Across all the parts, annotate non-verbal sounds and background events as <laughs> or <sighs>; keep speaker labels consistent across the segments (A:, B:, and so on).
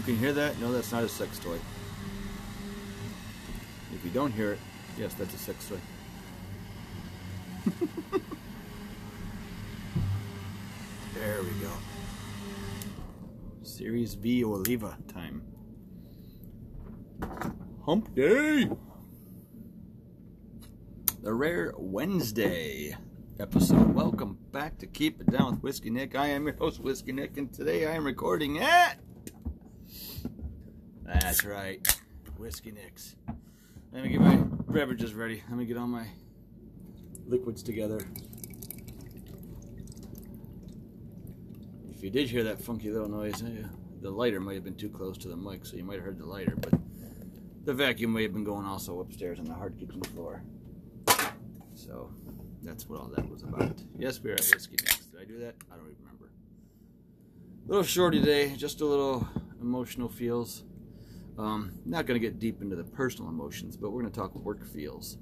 A: You can hear that, no, that's not a sex toy. If you don't hear it, yes, that's a sex toy. <laughs> there we go. Series V Oliva time. Hump Day! The Rare Wednesday episode. Welcome back to Keep It Down with Whiskey Nick. I am your host, Whiskey Nick, and today I am recording at. That's right, Whiskey Nicks. Let me get my beverages ready. Let me get all my liquids together. If you did hear that funky little noise, eh, the lighter might have been too close to the mic, so you might have heard the lighter, but the vacuum may have been going also upstairs on the hard kitchen floor. So that's what all that was about. Yes, we are at Whiskey Nicks. Did I do that? I don't even remember. A little short today, just a little emotional feels. Um, not going to get deep into the personal emotions, but we're going to talk work feels.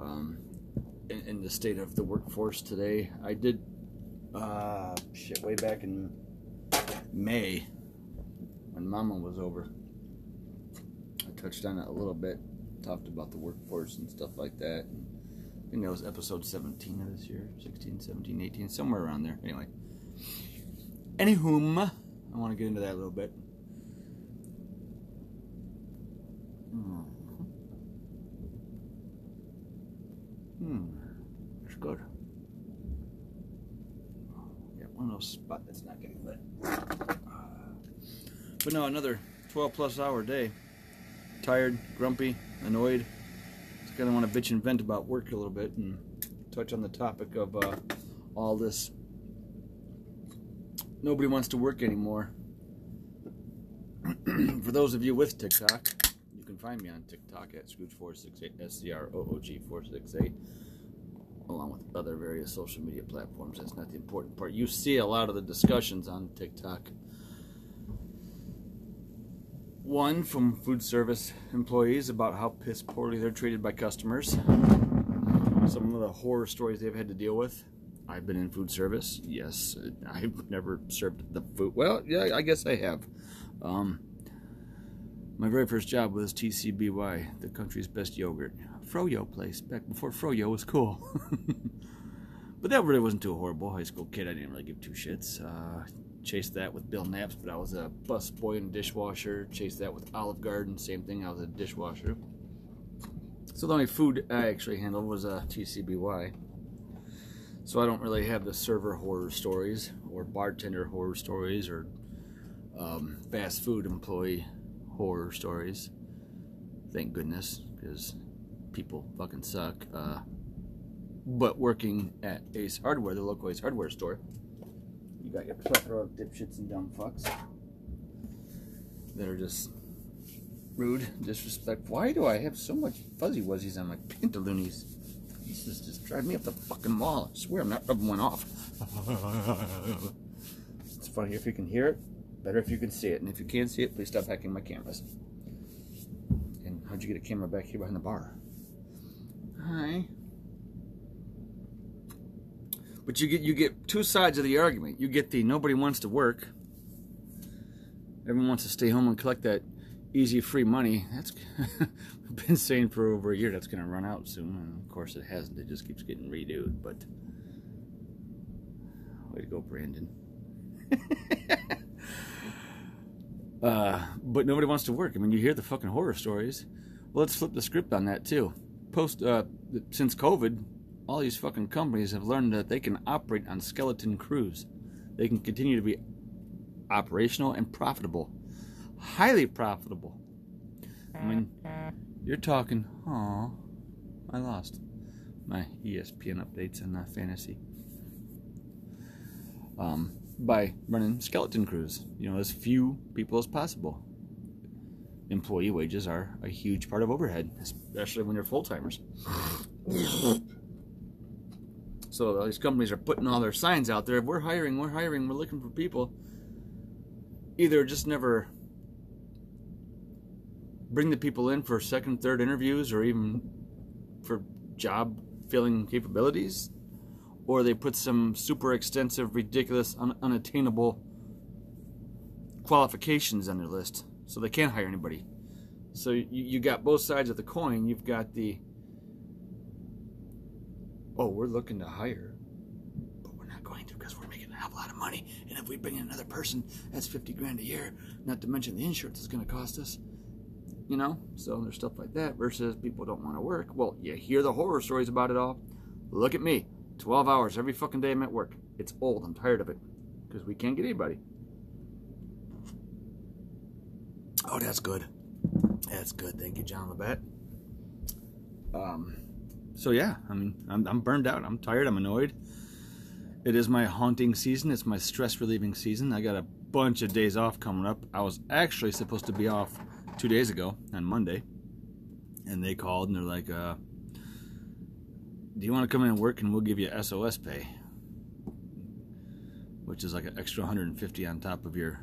A: Um, in, in, the state of the workforce today, I did uh, shit way back in May when Mama was over. I touched on it a little bit, talked about the workforce and stuff like that. And I think that was episode 17 of this year, 16, 17, 18, somewhere around there. Anyway, anywhom, I want to get into that a little bit. Hmm. Hmm. It's good. Yeah, one of spot that's not getting lit. But no, another 12 plus hour day. Tired, grumpy, annoyed. Just kind of want to bitch and vent about work a little bit and touch on the topic of uh, all this. Nobody wants to work anymore. <clears throat> For those of you with TikTok, find me on TikTok at Scrooge468, S C R O O G 468, along with other various social media platforms. That's not the important part. You see a lot of the discussions on TikTok. One from food service employees about how piss poorly they're treated by customers. Some of the horror stories they've had to deal with. I've been in food service. Yes, <laughs> I've never served the food. Well, yeah, I guess I have. Um, my very first job was TCBY, the country's best yogurt. Froyo place, back before Froyo was cool. <laughs> but that really wasn't too horrible. High school kid, I didn't really give two shits. Uh, chased that with Bill Knapp's, but I was a bus boy and dishwasher. Chased that with Olive Garden, same thing, I was a dishwasher. So the only food I actually handled was a uh, TCBY. So I don't really have the server horror stories, or bartender horror stories, or um, fast food employee horror stories. Thank goodness, because people fucking suck. Uh, but working at Ace Hardware, the local Ace Hardware store, you got your plethora of dipshits and dumb fucks that are just rude, disrespectful. Why do I have so much fuzzy wuzzies on my pantaloonies? This is just driving me up the fucking wall. I swear I'm not rubbing one off. <laughs> it's funny if you can hear it. Better if you can see it. And if you can't see it, please stop hacking my cameras. And how'd you get a camera back here behind the bar? Hi. But you get you get two sides of the argument. You get the nobody wants to work. Everyone wants to stay home and collect that easy free money. That's <laughs> I've been saying for over a year that's going to run out soon, and of course it hasn't. It just keeps getting renewed. But way to go, Brandon. <laughs> Uh, but nobody wants to work. I mean, you hear the fucking horror stories. Well, let's flip the script on that too. Post uh, since COVID, all these fucking companies have learned that they can operate on skeleton crews. They can continue to be operational and profitable, highly profitable. I mean, you're talking. Oh, I lost my ESPN updates on that fantasy. Um, by running skeleton crews, you know, as few people as possible. Employee wages are a huge part of overhead, especially when you're full timers. <laughs> so these companies are putting all their signs out there. We're hiring, we're hiring, we're looking for people. Either just never bring the people in for second, third interviews or even for job filling capabilities or they put some super extensive, ridiculous, un- unattainable qualifications on their list, so they can't hire anybody. So you, you got both sides of the coin. You've got the oh, we're looking to hire, but we're not going to because we're making a hell of a lot of money. And if we bring in another person, that's 50 grand a year, not to mention the insurance is going to cost us. You know, so there's stuff like that versus people don't want to work. Well, you hear the horror stories about it all. Look at me 12 hours every fucking day I'm at work. It's old. I'm tired of it because we can't get anybody. Oh, that's good. That's good. Thank you, John Labatt. Um, so yeah, I mean, I'm, I'm burned out. I'm tired. I'm annoyed. It is my haunting season. It's my stress relieving season. I got a bunch of days off coming up. I was actually supposed to be off two days ago on Monday, and they called and they're like, uh, "Do you want to come in and work and we'll give you SOS pay, which is like an extra 150 on top of your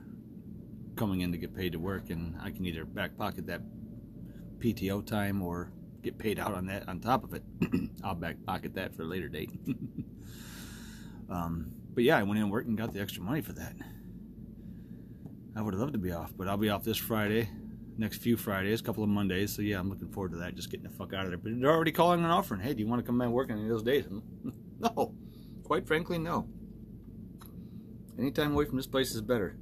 A: coming in to get paid to work, and I can either back pocket that PTO time or get paid out on that on top of it. <clears throat> I'll back pocket that for a later date. <laughs> um, but yeah, I went in and worked and got the extra money for that. I would have loved to be off, but I'll be off this Friday, next few Fridays, a couple of Mondays. So yeah, I'm looking forward to that. Just getting the fuck out of there. But they're already calling and offering. Hey, do you want to come and work any of those days? <laughs> no, quite frankly, no. Anytime away from this place is better.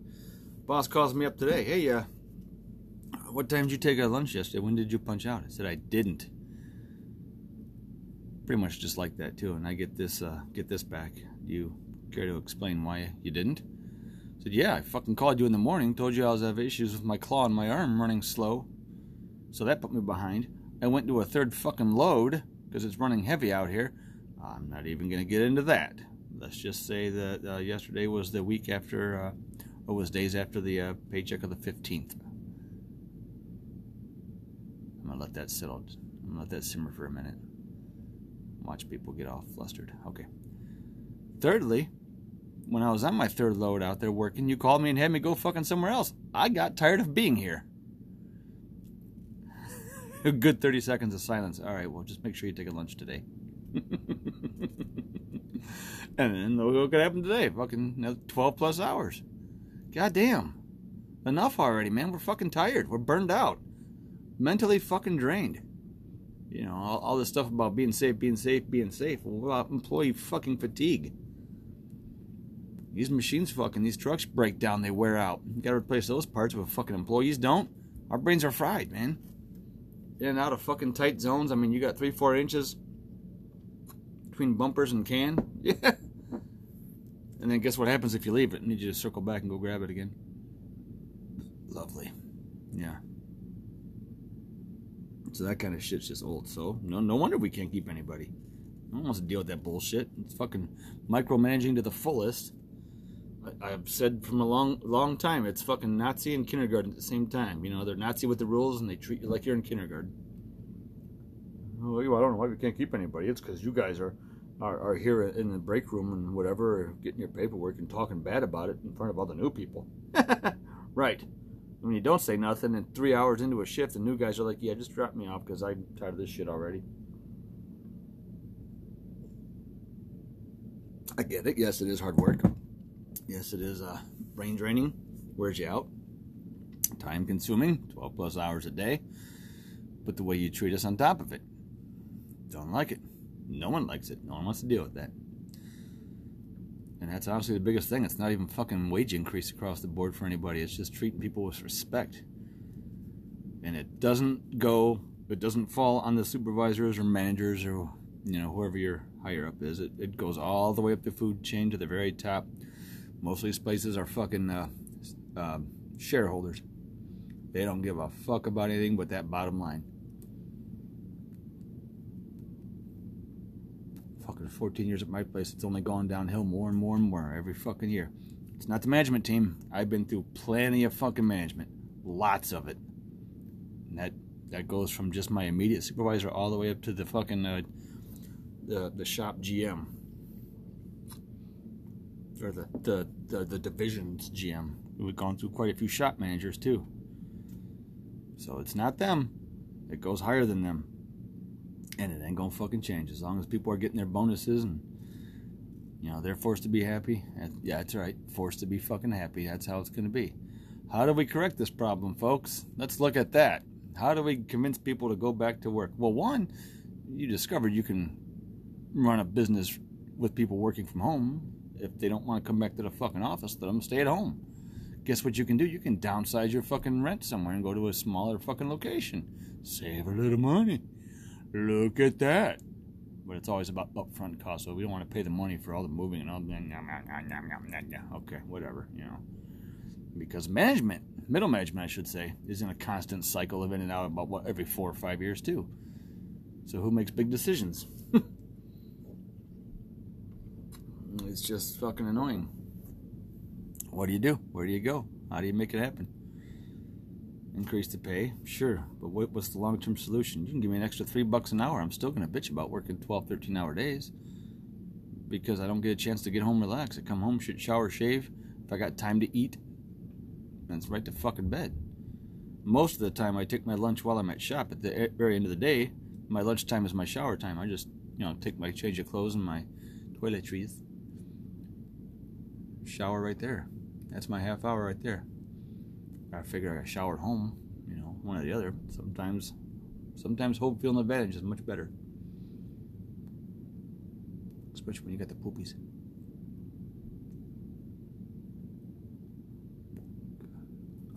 A: Boss calls me up today. Hey, uh, what time did you take our lunch yesterday? When did you punch out? I said I didn't. Pretty much just like that too. And I get this, uh, get this back. Do you care to explain why you didn't? Said, yeah, I fucking called you in the morning. Told you I was having issues with my claw and my arm running slow. So that put me behind. I went to a third fucking load because it's running heavy out here. I'm not even going to get into that. Let's just say that uh, yesterday was the week after uh, it was days after the uh, paycheck of the 15th. I'm gonna let that settle. I'm gonna let that simmer for a minute. Watch people get all flustered. Okay. Thirdly, when I was on my third load out there working, you called me and had me go fucking somewhere else. I got tired of being here. <laughs> a good 30 seconds of silence. All right, well, just make sure you take a lunch today. <laughs> and then look what could happen today. Fucking 12 plus hours. God damn. Enough already, man. We're fucking tired. We're burned out. Mentally fucking drained. You know, all, all this stuff about being safe, being safe, being safe. Well, about employee fucking fatigue. These machines fucking, these trucks break down, they wear out. You gotta replace those parts, but fucking employees don't. Our brains are fried, man. In and out of fucking tight zones. I mean, you got three, four inches between bumpers and can. <laughs> Yeah. And then guess what happens if you leave it? I need you to circle back and go grab it again. Lovely. Yeah. So that kind of shit's just old. So no no wonder we can't keep anybody. No one wants to deal with that bullshit. It's fucking micromanaging to the fullest. I, have said from a long long time, it's fucking Nazi and kindergarten at the same time. You know, they're Nazi with the rules and they treat you like you're in kindergarten. Oh, I don't know why we can't keep anybody. It's because you guys are are, are here in the break room and whatever, getting your paperwork and talking bad about it in front of all the new people. <laughs> right. I mean, you don't say nothing, and three hours into a shift, the new guys are like, yeah, just drop me off because I'm tired of this shit already. I get it. Yes, it is hard work. Yes, it is uh, brain draining. Wears you out. Time consuming, 12 plus hours a day. But the way you treat us on top of it, don't like it. No one likes it. No one wants to deal with that. And that's honestly the biggest thing. It's not even fucking wage increase across the board for anybody. It's just treating people with respect. And it doesn't go, it doesn't fall on the supervisors or managers or, you know, whoever your higher up is. It, it goes all the way up the food chain to the very top. Most of these places are fucking uh, uh, shareholders. They don't give a fuck about anything but that bottom line. fucking 14 years at my place, it's only gone downhill more and more and more every fucking year. It's not the management team. I've been through plenty of fucking management, lots of it. And that that goes from just my immediate supervisor all the way up to the fucking uh, the the shop GM or the the the, the divisions GM. We've gone through quite a few shop managers too. So it's not them. It goes higher than them and it ain't gonna fucking change as long as people are getting their bonuses and you know they're forced to be happy. Yeah, that's right, forced to be fucking happy. That's how it's gonna be. How do we correct this problem, folks? Let's look at that. How do we convince people to go back to work? Well, one, you discovered you can run a business with people working from home. If they don't want to come back to the fucking office, let them stay at home. Guess what you can do? You can downsize your fucking rent somewhere and go to a smaller fucking location. Save a little money. Look at that. But it's always about upfront costs, so we don't want to pay the money for all the moving and all that. Okay, whatever, you know. Because management, middle management, I should say, is in a constant cycle of in and out about what every four or five years too. So who makes big decisions? <laughs> it's just fucking annoying. What do you do? Where do you go? How do you make it happen? Increase the pay? Sure, but what, what's the long term solution? You can give me an extra three bucks an hour. I'm still going to bitch about working 12, 13 hour days because I don't get a chance to get home, relax. I come home, should shower, shave. If I got time to eat, then it's right to fucking bed. Most of the time, I take my lunch while I'm at shop. At the very end of the day, my lunch time is my shower time. I just, you know, take my change of clothes and my toiletries, shower right there. That's my half hour right there. I figure I shower at home, you know, one or the other. Sometimes, sometimes home field advantage is much better, especially when you got the poopies.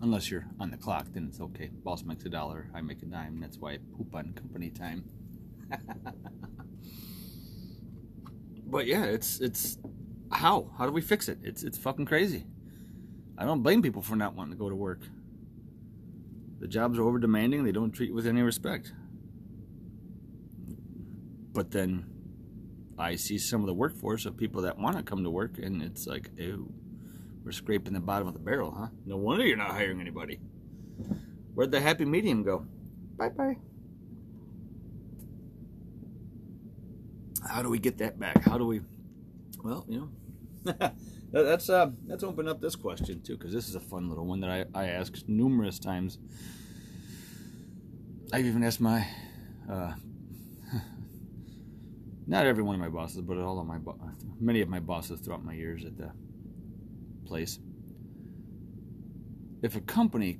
A: Unless you're on the clock, then it's okay. Boss makes a dollar, I make a dime. That's why I poop on company time. <laughs> but yeah, it's it's how how do we fix it? It's it's fucking crazy. I don't blame people for not wanting to go to work. The jobs are over demanding, they don't treat you with any respect. But then I see some of the workforce of people that want to come to work, and it's like, ew, we're scraping the bottom of the barrel, huh? No wonder you're not hiring anybody. Where'd the happy medium go? Bye bye. How do we get that back? How do we, well, you know. <laughs> that's uh, that's opened up this question too, because this is a fun little one that I, I asked numerous times. I've even asked my, uh, <laughs> not every one of my bosses, but all of my bo- many of my bosses throughout my years at the place. If a company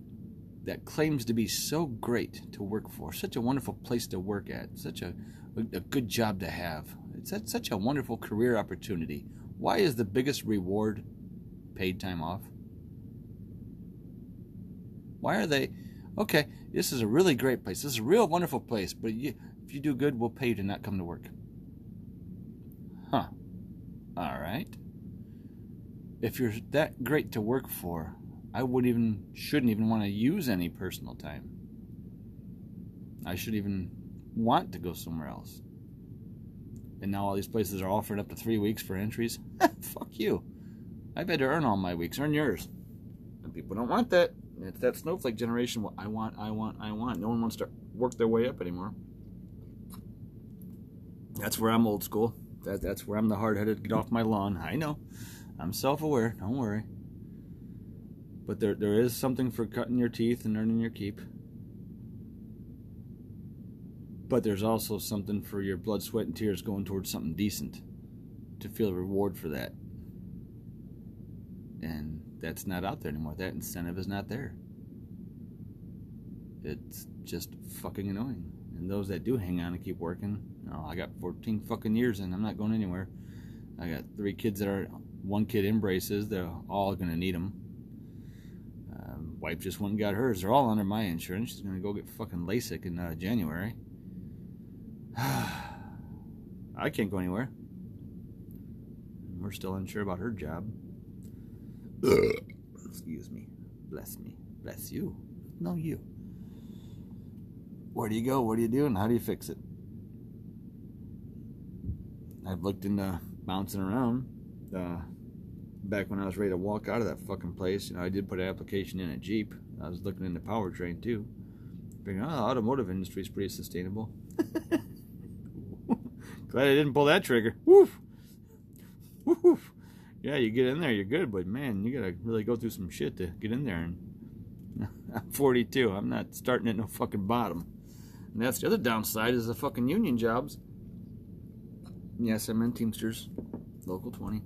A: that claims to be so great to work for, such a wonderful place to work at, such a, a good job to have, it's such a wonderful career opportunity why is the biggest reward paid time off? Why are they, okay, this is a really great place. This is a real wonderful place, but you, if you do good, we'll pay you to not come to work. Huh. All right. If you're that great to work for, I wouldn't even, shouldn't even want to use any personal time. I should even want to go somewhere else and now all these places are offering up to three weeks for entries. <laughs> Fuck you. I've had to earn all my weeks. Earn yours. And people don't want that. It's that snowflake generation. What I want, I want, I want. No one wants to work their way up anymore. That's where I'm old school. That, that's where I'm the hard headed. Get off my lawn. I know. I'm self aware. Don't worry. But there, there is something for cutting your teeth and earning your keep. But there's also something for your blood, sweat, and tears going towards something decent to feel a reward for that. And that's not out there anymore. That incentive is not there. It's just fucking annoying. And those that do hang on and keep working, oh, I got 14 fucking years and I'm not going anywhere. I got three kids that are, one kid in braces, they're all going to need them. Um, wife just went and got hers. They're all under my insurance. She's going to go get fucking LASIK in uh, January. <sighs> I can't go anywhere. We're still unsure about her job. Excuse me. Bless me. Bless you. No, you. Where do you go? What do you do? And how do you fix it? I've looked into bouncing around. Uh, back when I was ready to walk out of that fucking place, you know, I did put an application in a Jeep. I was looking into powertrain too. Figuring, oh, the automotive industry is pretty sustainable. <laughs> Glad I didn't pull that trigger. Woof. Woof. Yeah, you get in there, you're good, but man, you gotta really go through some shit to get in there. And <laughs> I'm 42. I'm not starting at no fucking bottom. And that's the other downside is the fucking union jobs. Yes, I'm in Teamsters, local 20.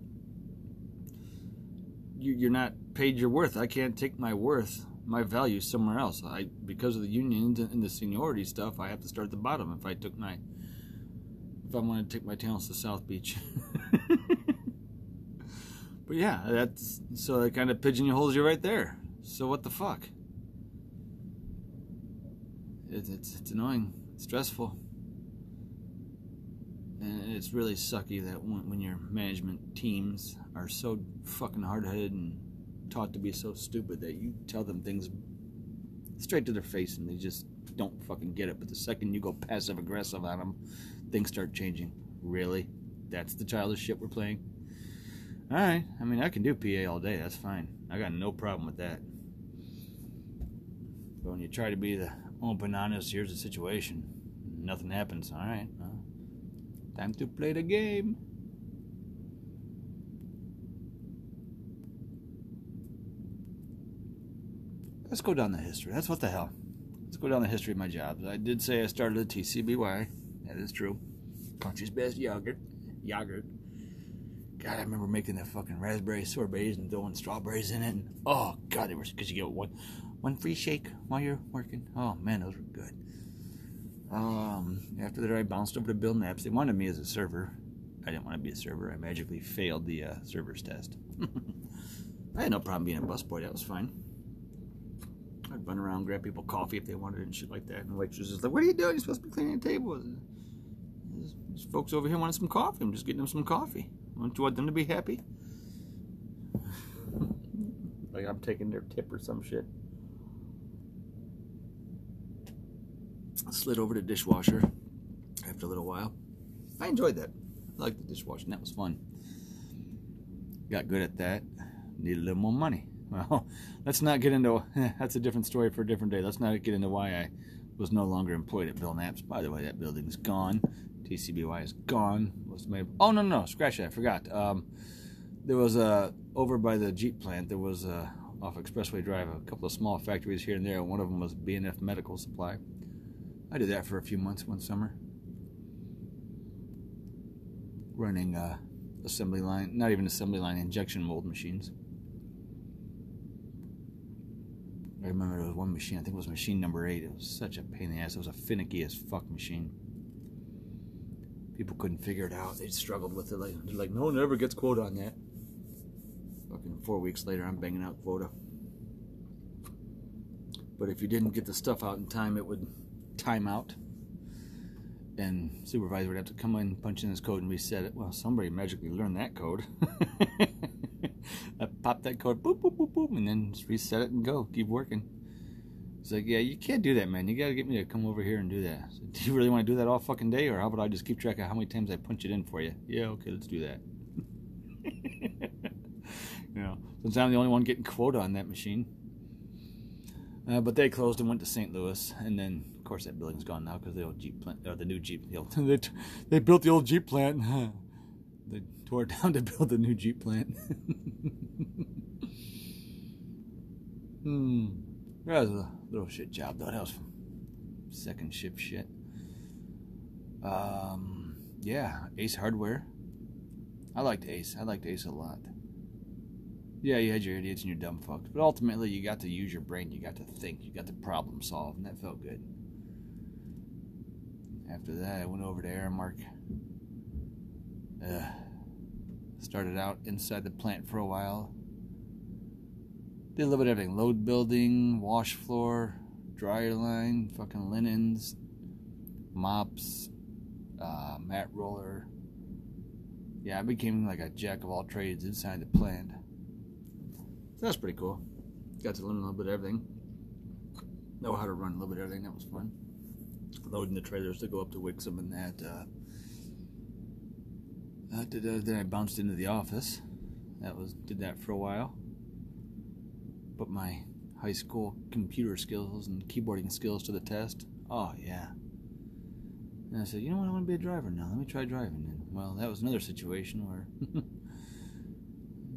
A: you're not paid your worth. I can't take my worth, my value somewhere else. I because of the unions and the seniority stuff, I have to start at the bottom. If I took my, if I wanted to take my talents to South Beach. <laughs> but yeah, that's so that kind of pigeonholes you right there. So what the fuck? It's it's, it's annoying, it's stressful. And it's really sucky that when, when your management teams are so fucking hard headed and taught to be so stupid that you tell them things straight to their face and they just don't fucking get it. But the second you go passive aggressive on them, things start changing. Really? That's the childish shit we're playing? Alright, I mean, I can do PA all day, that's fine. I got no problem with that. But when you try to be the open, honest, here's the situation, nothing happens, alright, well, Time to play the game. Let's go down the history. That's what the hell. Let's go down the history of my jobs. I did say I started at TCBY. That is true. Country's best yogurt. Yogurt. God, I remember making the fucking raspberry sorbets and throwing strawberries in it. And, oh, God, they were because you get one, one free shake while you're working. Oh, man, those were good. Um, after that, I bounced over to Bill Knapp's. They wanted me as a server. I didn't want to be a server. I magically failed the uh, server's test. <laughs> I had no problem being a busboy. That was fine. I'd run around, grab people coffee if they wanted it and shit like that. And the waitress was like, "What are you doing? You're supposed to be cleaning the table." These folks over here wanted some coffee. I'm just getting them some coffee. Don't you want them to be happy? <laughs> like I'm taking their tip or some shit. slid over to dishwasher after a little while. I enjoyed that. I liked the dishwashing. That was fun. Got good at that. Needed a little more money. <laughs> Well, let's not get into <laughs> that's a different story for a different day. Let's not get into why I was no longer employed at Bill Knapp's. By the way, that building's gone. TCBY is gone. What's my oh no no scratch that I forgot. Um, there was a over by the Jeep plant. There was a off Expressway Drive a couple of small factories here and there. One of them was B&F Medical Supply. I did that for a few months one summer. Running uh, assembly line, not even assembly line, injection mold machines. I remember there was one machine, I think it was machine number eight. It was such a pain in the ass. It was a finicky as fuck machine. People couldn't figure it out. They struggled with it. Like, they're like, no one ever gets quota on that. Fucking four weeks later, I'm banging out quota. But if you didn't get the stuff out in time, it would time out. And supervisor would have to come in, punch in his code, and reset it. Well, somebody magically learned that code. <laughs> I pop that code, boop, boop, boop, boop, and then just reset it and go. Keep working. It's like, yeah, you can't do that, man. You got to get me to come over here and do that. So, do you really want to do that all fucking day, or how about I just keep track of how many times I punch it in for you? Yeah, okay, let's do that. <laughs> you know, since I'm the only one getting quota on that machine. Uh, but they closed and went to St. Louis, and then of course that building's gone now because the old Jeep plant, or the new Jeep, the old, <laughs> they, they built the old Jeep plant. <laughs> they tore it down to build the new Jeep plant. hmm, a little shit job though. That was second shift shit. Um, yeah, Ace Hardware. I liked Ace. I liked Ace a lot yeah, you had your idiots and your dumb fucks, but ultimately you got to use your brain, you got to think, you got to problem solve, and that felt good. After that, I went over to Aramark. Uh, started out inside the plant for a while. Did a little bit of everything load building, wash floor, dryer line, fucking linens, mops, uh, mat roller. Yeah, I became like a jack of all trades inside the plant. So that's pretty cool. Got to learn a little bit of everything. Know how to run a little bit of everything. That was fun. Loading the trailers to go up to Wixom and that. Uh, uh, then I bounced into the office. That was did that for a while. Put my high school computer skills and keyboarding skills to the test. Oh yeah. And I said, you know what, I want to be a driver now. Let me try driving. And well, that was another situation where <laughs>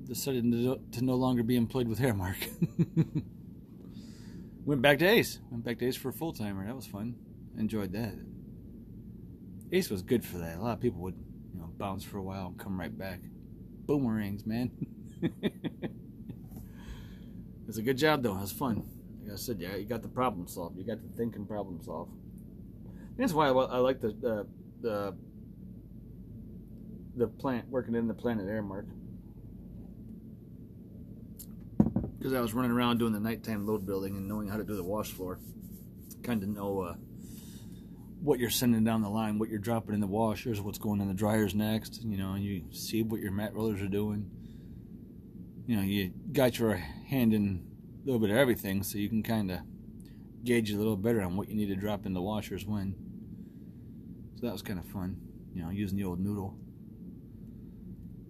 A: decided to no longer be employed with Aramark. <laughs> Went back to Ace. Went back to Ace for a full timer. That was fun. Enjoyed that. Ace was good for that. A lot of people would, you know, bounce for a while and come right back. Boomerangs, man. <laughs> It's a good job though. It was fun. Like I said, yeah, you got the problem solved. You got the thinking problem solved. That's why I, I like the, the the the plant working in the Planet Aramark because I was running around doing the nighttime load building and knowing how to do the wash floor. Kind of know uh, what you're sending down the line, what you're dropping in the washers, what's going in the dryers next. You know, and you see what your mat rollers are doing. You know, you got your hand in a little bit of everything, so you can kind of gauge a little better on what you need to drop in the washers when. So that was kind of fun, you know, using the old noodle.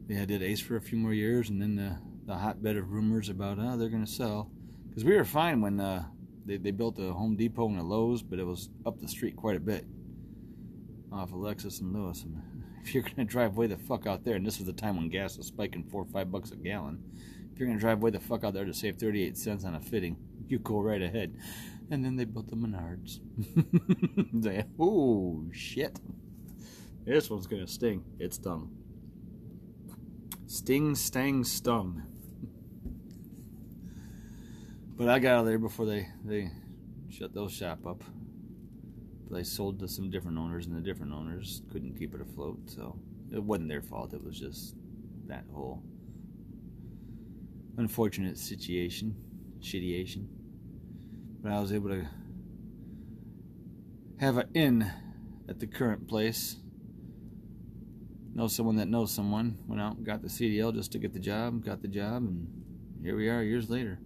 A: Yeah, I did Ace for a few more years, and then the the hotbed of rumors about oh they're gonna sell because we were fine when uh, they they built a Home Depot and a Lowe's, but it was up the street quite a bit off Alexis and Lewis. And if you're gonna drive way the fuck out there, and this was the time when gas was spiking four or five bucks a gallon, if you're gonna drive way the fuck out there to save 38 cents on a fitting, you go right ahead. And then they built the Menards. <laughs> they, oh shit! This one's gonna sting. It stung. Sting, stang, stung. But I got out of there before they, they shut those shop up. They sold to some different owners, and the different owners couldn't keep it afloat. So it wasn't their fault. It was just that whole unfortunate situation, shittyation. But I was able to have an in at the current place. Know someone that knows someone. Went out and got the CDL just to get the job. Got the job, and here we are years later.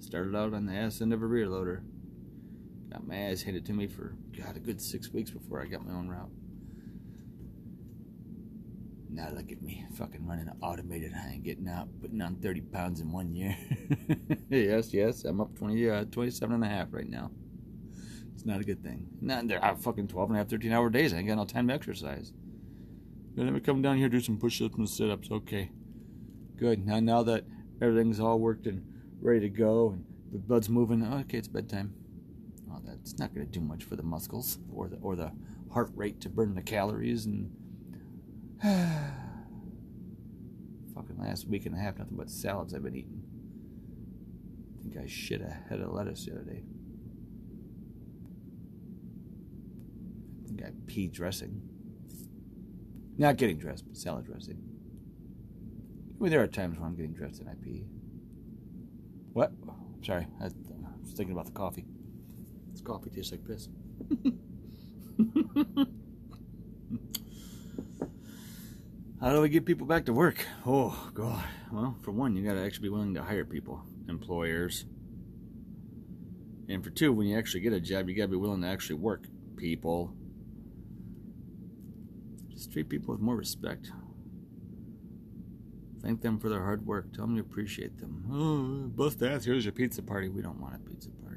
A: Started out on the ass end of a rear loader. Got my ass handed to me for, God, a good six weeks before I got my own route. Now look at me, fucking running an automated high getting out, putting on 30 pounds in one year. <laughs> yes, yes, I'm up 20, uh, 27 and a half right now. It's not a good thing. Not, they're out fucking 12 and a half, 13 hour days. I ain't got no time to exercise. Let me come down here, do some push ups and sit ups. Okay. Good. Now, now that everything's all worked and ready to go, and the blood's moving. Okay, it's bedtime. That's not going to do much for the muscles or the or the heart rate to burn the calories and. <sighs> Fucking last week and a half, nothing but salads I've been eating. I think I shit a head of lettuce the other day. I think I pee dressing. Not getting dressed, but salad dressing. I mean, there are times when I'm getting dressed and I pee. What? Sorry, I was thinking about the coffee. Coffee tastes like piss. <laughs> How do we get people back to work? Oh, God. Well, for one, you got to actually be willing to hire people, employers. And for two, when you actually get a job, you got to be willing to actually work people. Just treat people with more respect. Thank them for their hard work. Tell them you appreciate them. Oh, bust ass. Here's your pizza party. We don't want a pizza party.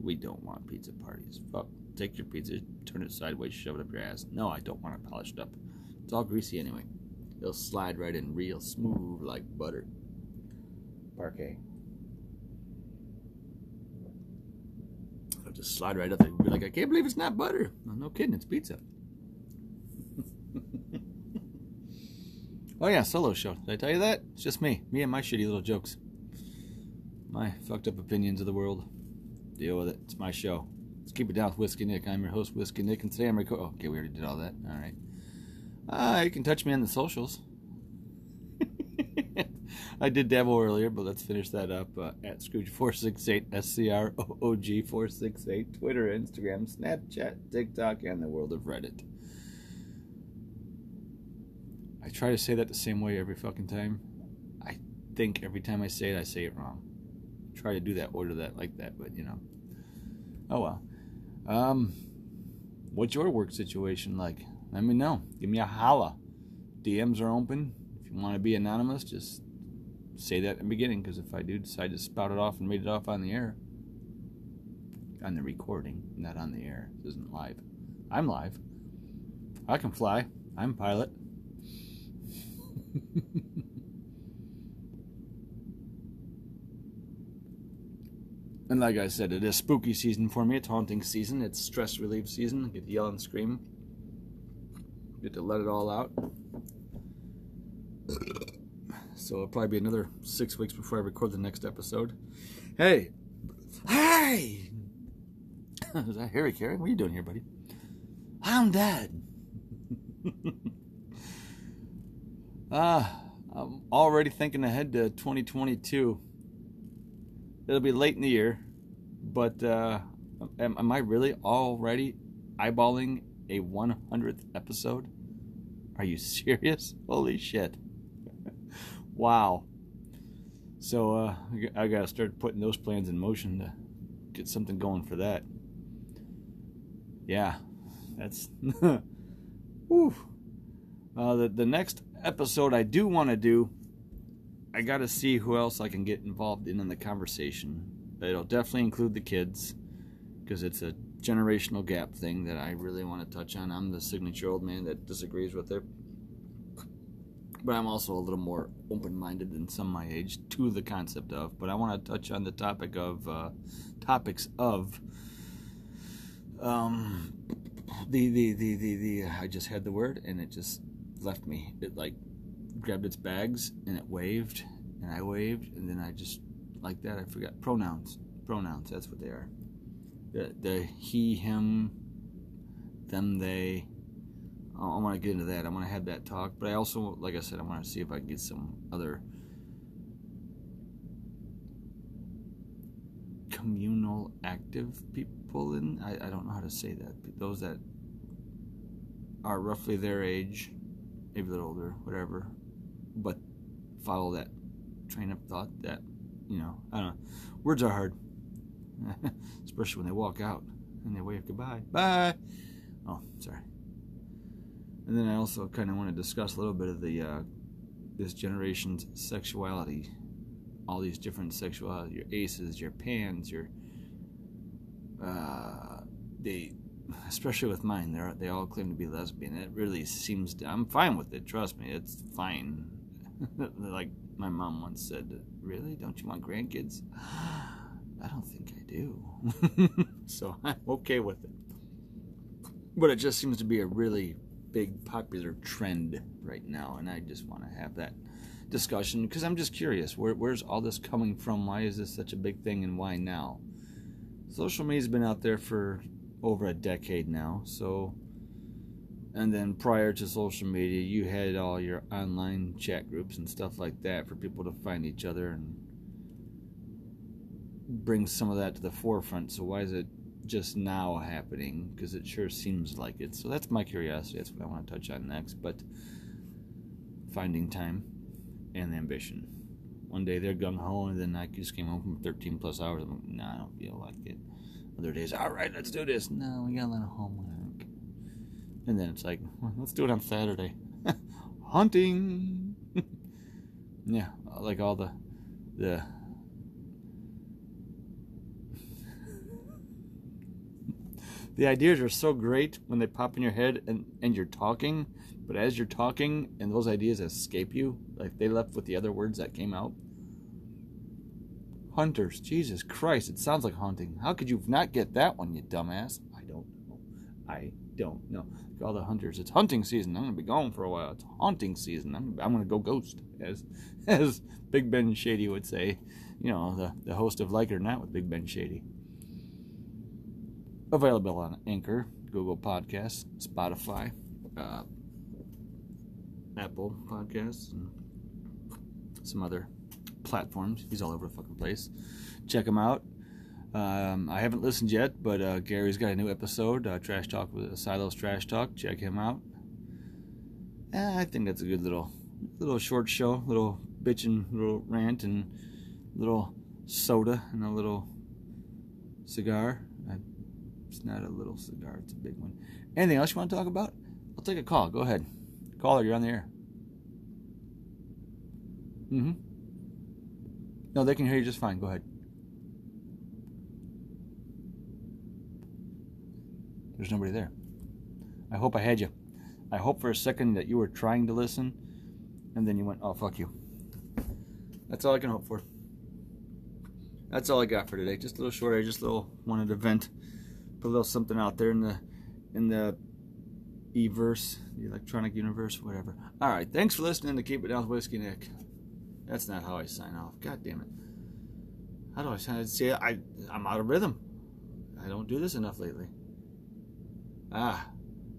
A: We don't want pizza parties. Fuck. Take your pizza, turn it sideways, shove it up your ass. No, I don't want it polished up. It's all greasy anyway. It'll slide right in real smooth like butter. Parkay. It'll just slide right up there. You'll be like, I can't believe it's not butter. No, no kidding, it's pizza. <laughs> Oh yeah, solo show. Did I tell you that? It's just me. Me and my shitty little jokes. My fucked up opinions of the world. Deal with it. It's my show. Let's keep it down with Whiskey Nick. I'm your host, Whiskey Nick, and today I'm recording. Oh, okay, we already did all that. All right. Uh, you can touch me on the socials. <laughs> I did dabble earlier, but let's finish that up uh, at Scrooge468, S C R O O G 468, Twitter, Instagram, Snapchat, TikTok, and the world of Reddit. I try to say that the same way every fucking time. I think every time I say it, I say it wrong. Try to do that, order that like that, but you know. Oh well. Um, what's your work situation like? Let me know. Give me a holla. DMs are open. If you want to be anonymous, just say that in the beginning, because if I do decide to spout it off and read it off on the air, on the recording, not on the air, this isn't live. I'm live. I can fly. I'm pilot. <laughs> and like I said, it is spooky season for me. It's haunting season. It's stress relief season. I get to yell and scream. Get to let it all out. So it'll probably be another six weeks before I record the next episode. Hey, hey! <laughs> Is that Harry Caray? What are you doing here, buddy? I'm dead. <laughs> Ah, uh, I'm already thinking ahead to 2022. It'll be late in the year, but uh, am, am I really already eyeballing a 100th episode? Are you <laughs> serious? Holy shit. <laughs> wow. So uh, I got to start putting those plans in motion to get something going for that. Yeah, that's. <laughs> Whew. Uh, the, the next episode I do want to do, I got to see who else I can get involved in in the conversation. It'll definitely include the kids because it's a generational gap thing that I really want to touch on. I'm the signature old man that disagrees with it. But I'm also a little more open minded than some my age to the concept of. But I want to touch on the topic of uh, topics of um, the, the, the, the, the, I just had the word and it just left me. It like grabbed its bags and it waved, and I waved, and then I just like that. I forgot pronouns. Pronouns. That's what they are. The the he, him, them, they. I want to get into that. I want to have that talk, but I also, like I said, I want to see if I can get some other communal active people in. I, I don't know how to say that. Those that are roughly their age maybe a little older, whatever, but follow that train of thought that, you know, I don't know. Words are hard, <laughs> especially when they walk out and they wave goodbye. Bye. Oh, sorry. And then I also kind of want to discuss a little bit of the uh, this generation's sexuality, all these different sexuality, your aces, your pans, your uh, they especially with mine, they they all claim to be lesbian. It really seems to, I'm fine with it. Trust me, it's fine. <laughs> like my mom once said, "Really? Don't you want grandkids?" <gasps> I don't think I do. <laughs> so I'm okay with it. But it just seems to be a really big popular trend right now, and I just want to have that discussion because I'm just curious. Where, where's all this coming from? Why is this such a big thing, and why now? Social media's been out there for over a decade now. So, and then prior to social media, you had all your online chat groups and stuff like that for people to find each other and bring some of that to the forefront. So, why is it just now happening? Because it sure seems like it. So, that's my curiosity. That's what I want to touch on next. But finding time and ambition. One day they're gung ho, and then I just came home from 13 plus hours. I'm like, nah, I don't feel like it. Other days, all right, let's do this. No, we got a lot of homework. And then it's like, well, let's do it on Saturday. <laughs> Hunting. <laughs> yeah, uh, like all the the <laughs> the ideas are so great when they pop in your head and, and you're talking, but as you're talking and those ideas escape you, like they left with the other words that came out, Hunters. Jesus Christ, it sounds like haunting. How could you not get that one, you dumbass? I don't know. I don't know. All the hunters. It's hunting season. I'm gonna be gone for a while. It's haunting season. I'm, I'm gonna go ghost, as <laughs> as Big Ben Shady would say. You know, the, the host of Like It or Not with Big Ben Shady. Available on Anchor, Google Podcasts, Spotify, uh, Apple Podcasts, and some other platforms. He's all over the fucking place. Check him out. Um, I haven't listened yet, but uh, Gary's got a new episode, uh, Trash Talk with Silos Trash Talk. Check him out. Eh, I think that's a good little, little short show, little bitching, little rant, and little soda and a little cigar. It's not a little cigar; it's a big one. Anything else you want to talk about? I'll take a call. Go ahead. Caller, you're on the air. Mm-hmm. No, they can hear you just fine. Go ahead. There's nobody there. I hope I had you. I hope for a second that you were trying to listen and then you went, oh, fuck you. That's all I can hope for. That's all I got for today. Just a little short. I just little wanted to vent, put a little something out there in the in the e-verse, the electronic universe, whatever. All right. Thanks for listening to Keep It Down with Whiskey Nick. That's not how I sign off. God damn it. How do I say it? I, I'm out of rhythm. I don't do this enough lately. Ah,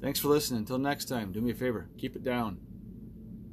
A: thanks for listening. Until next time, do me a favor, keep it down.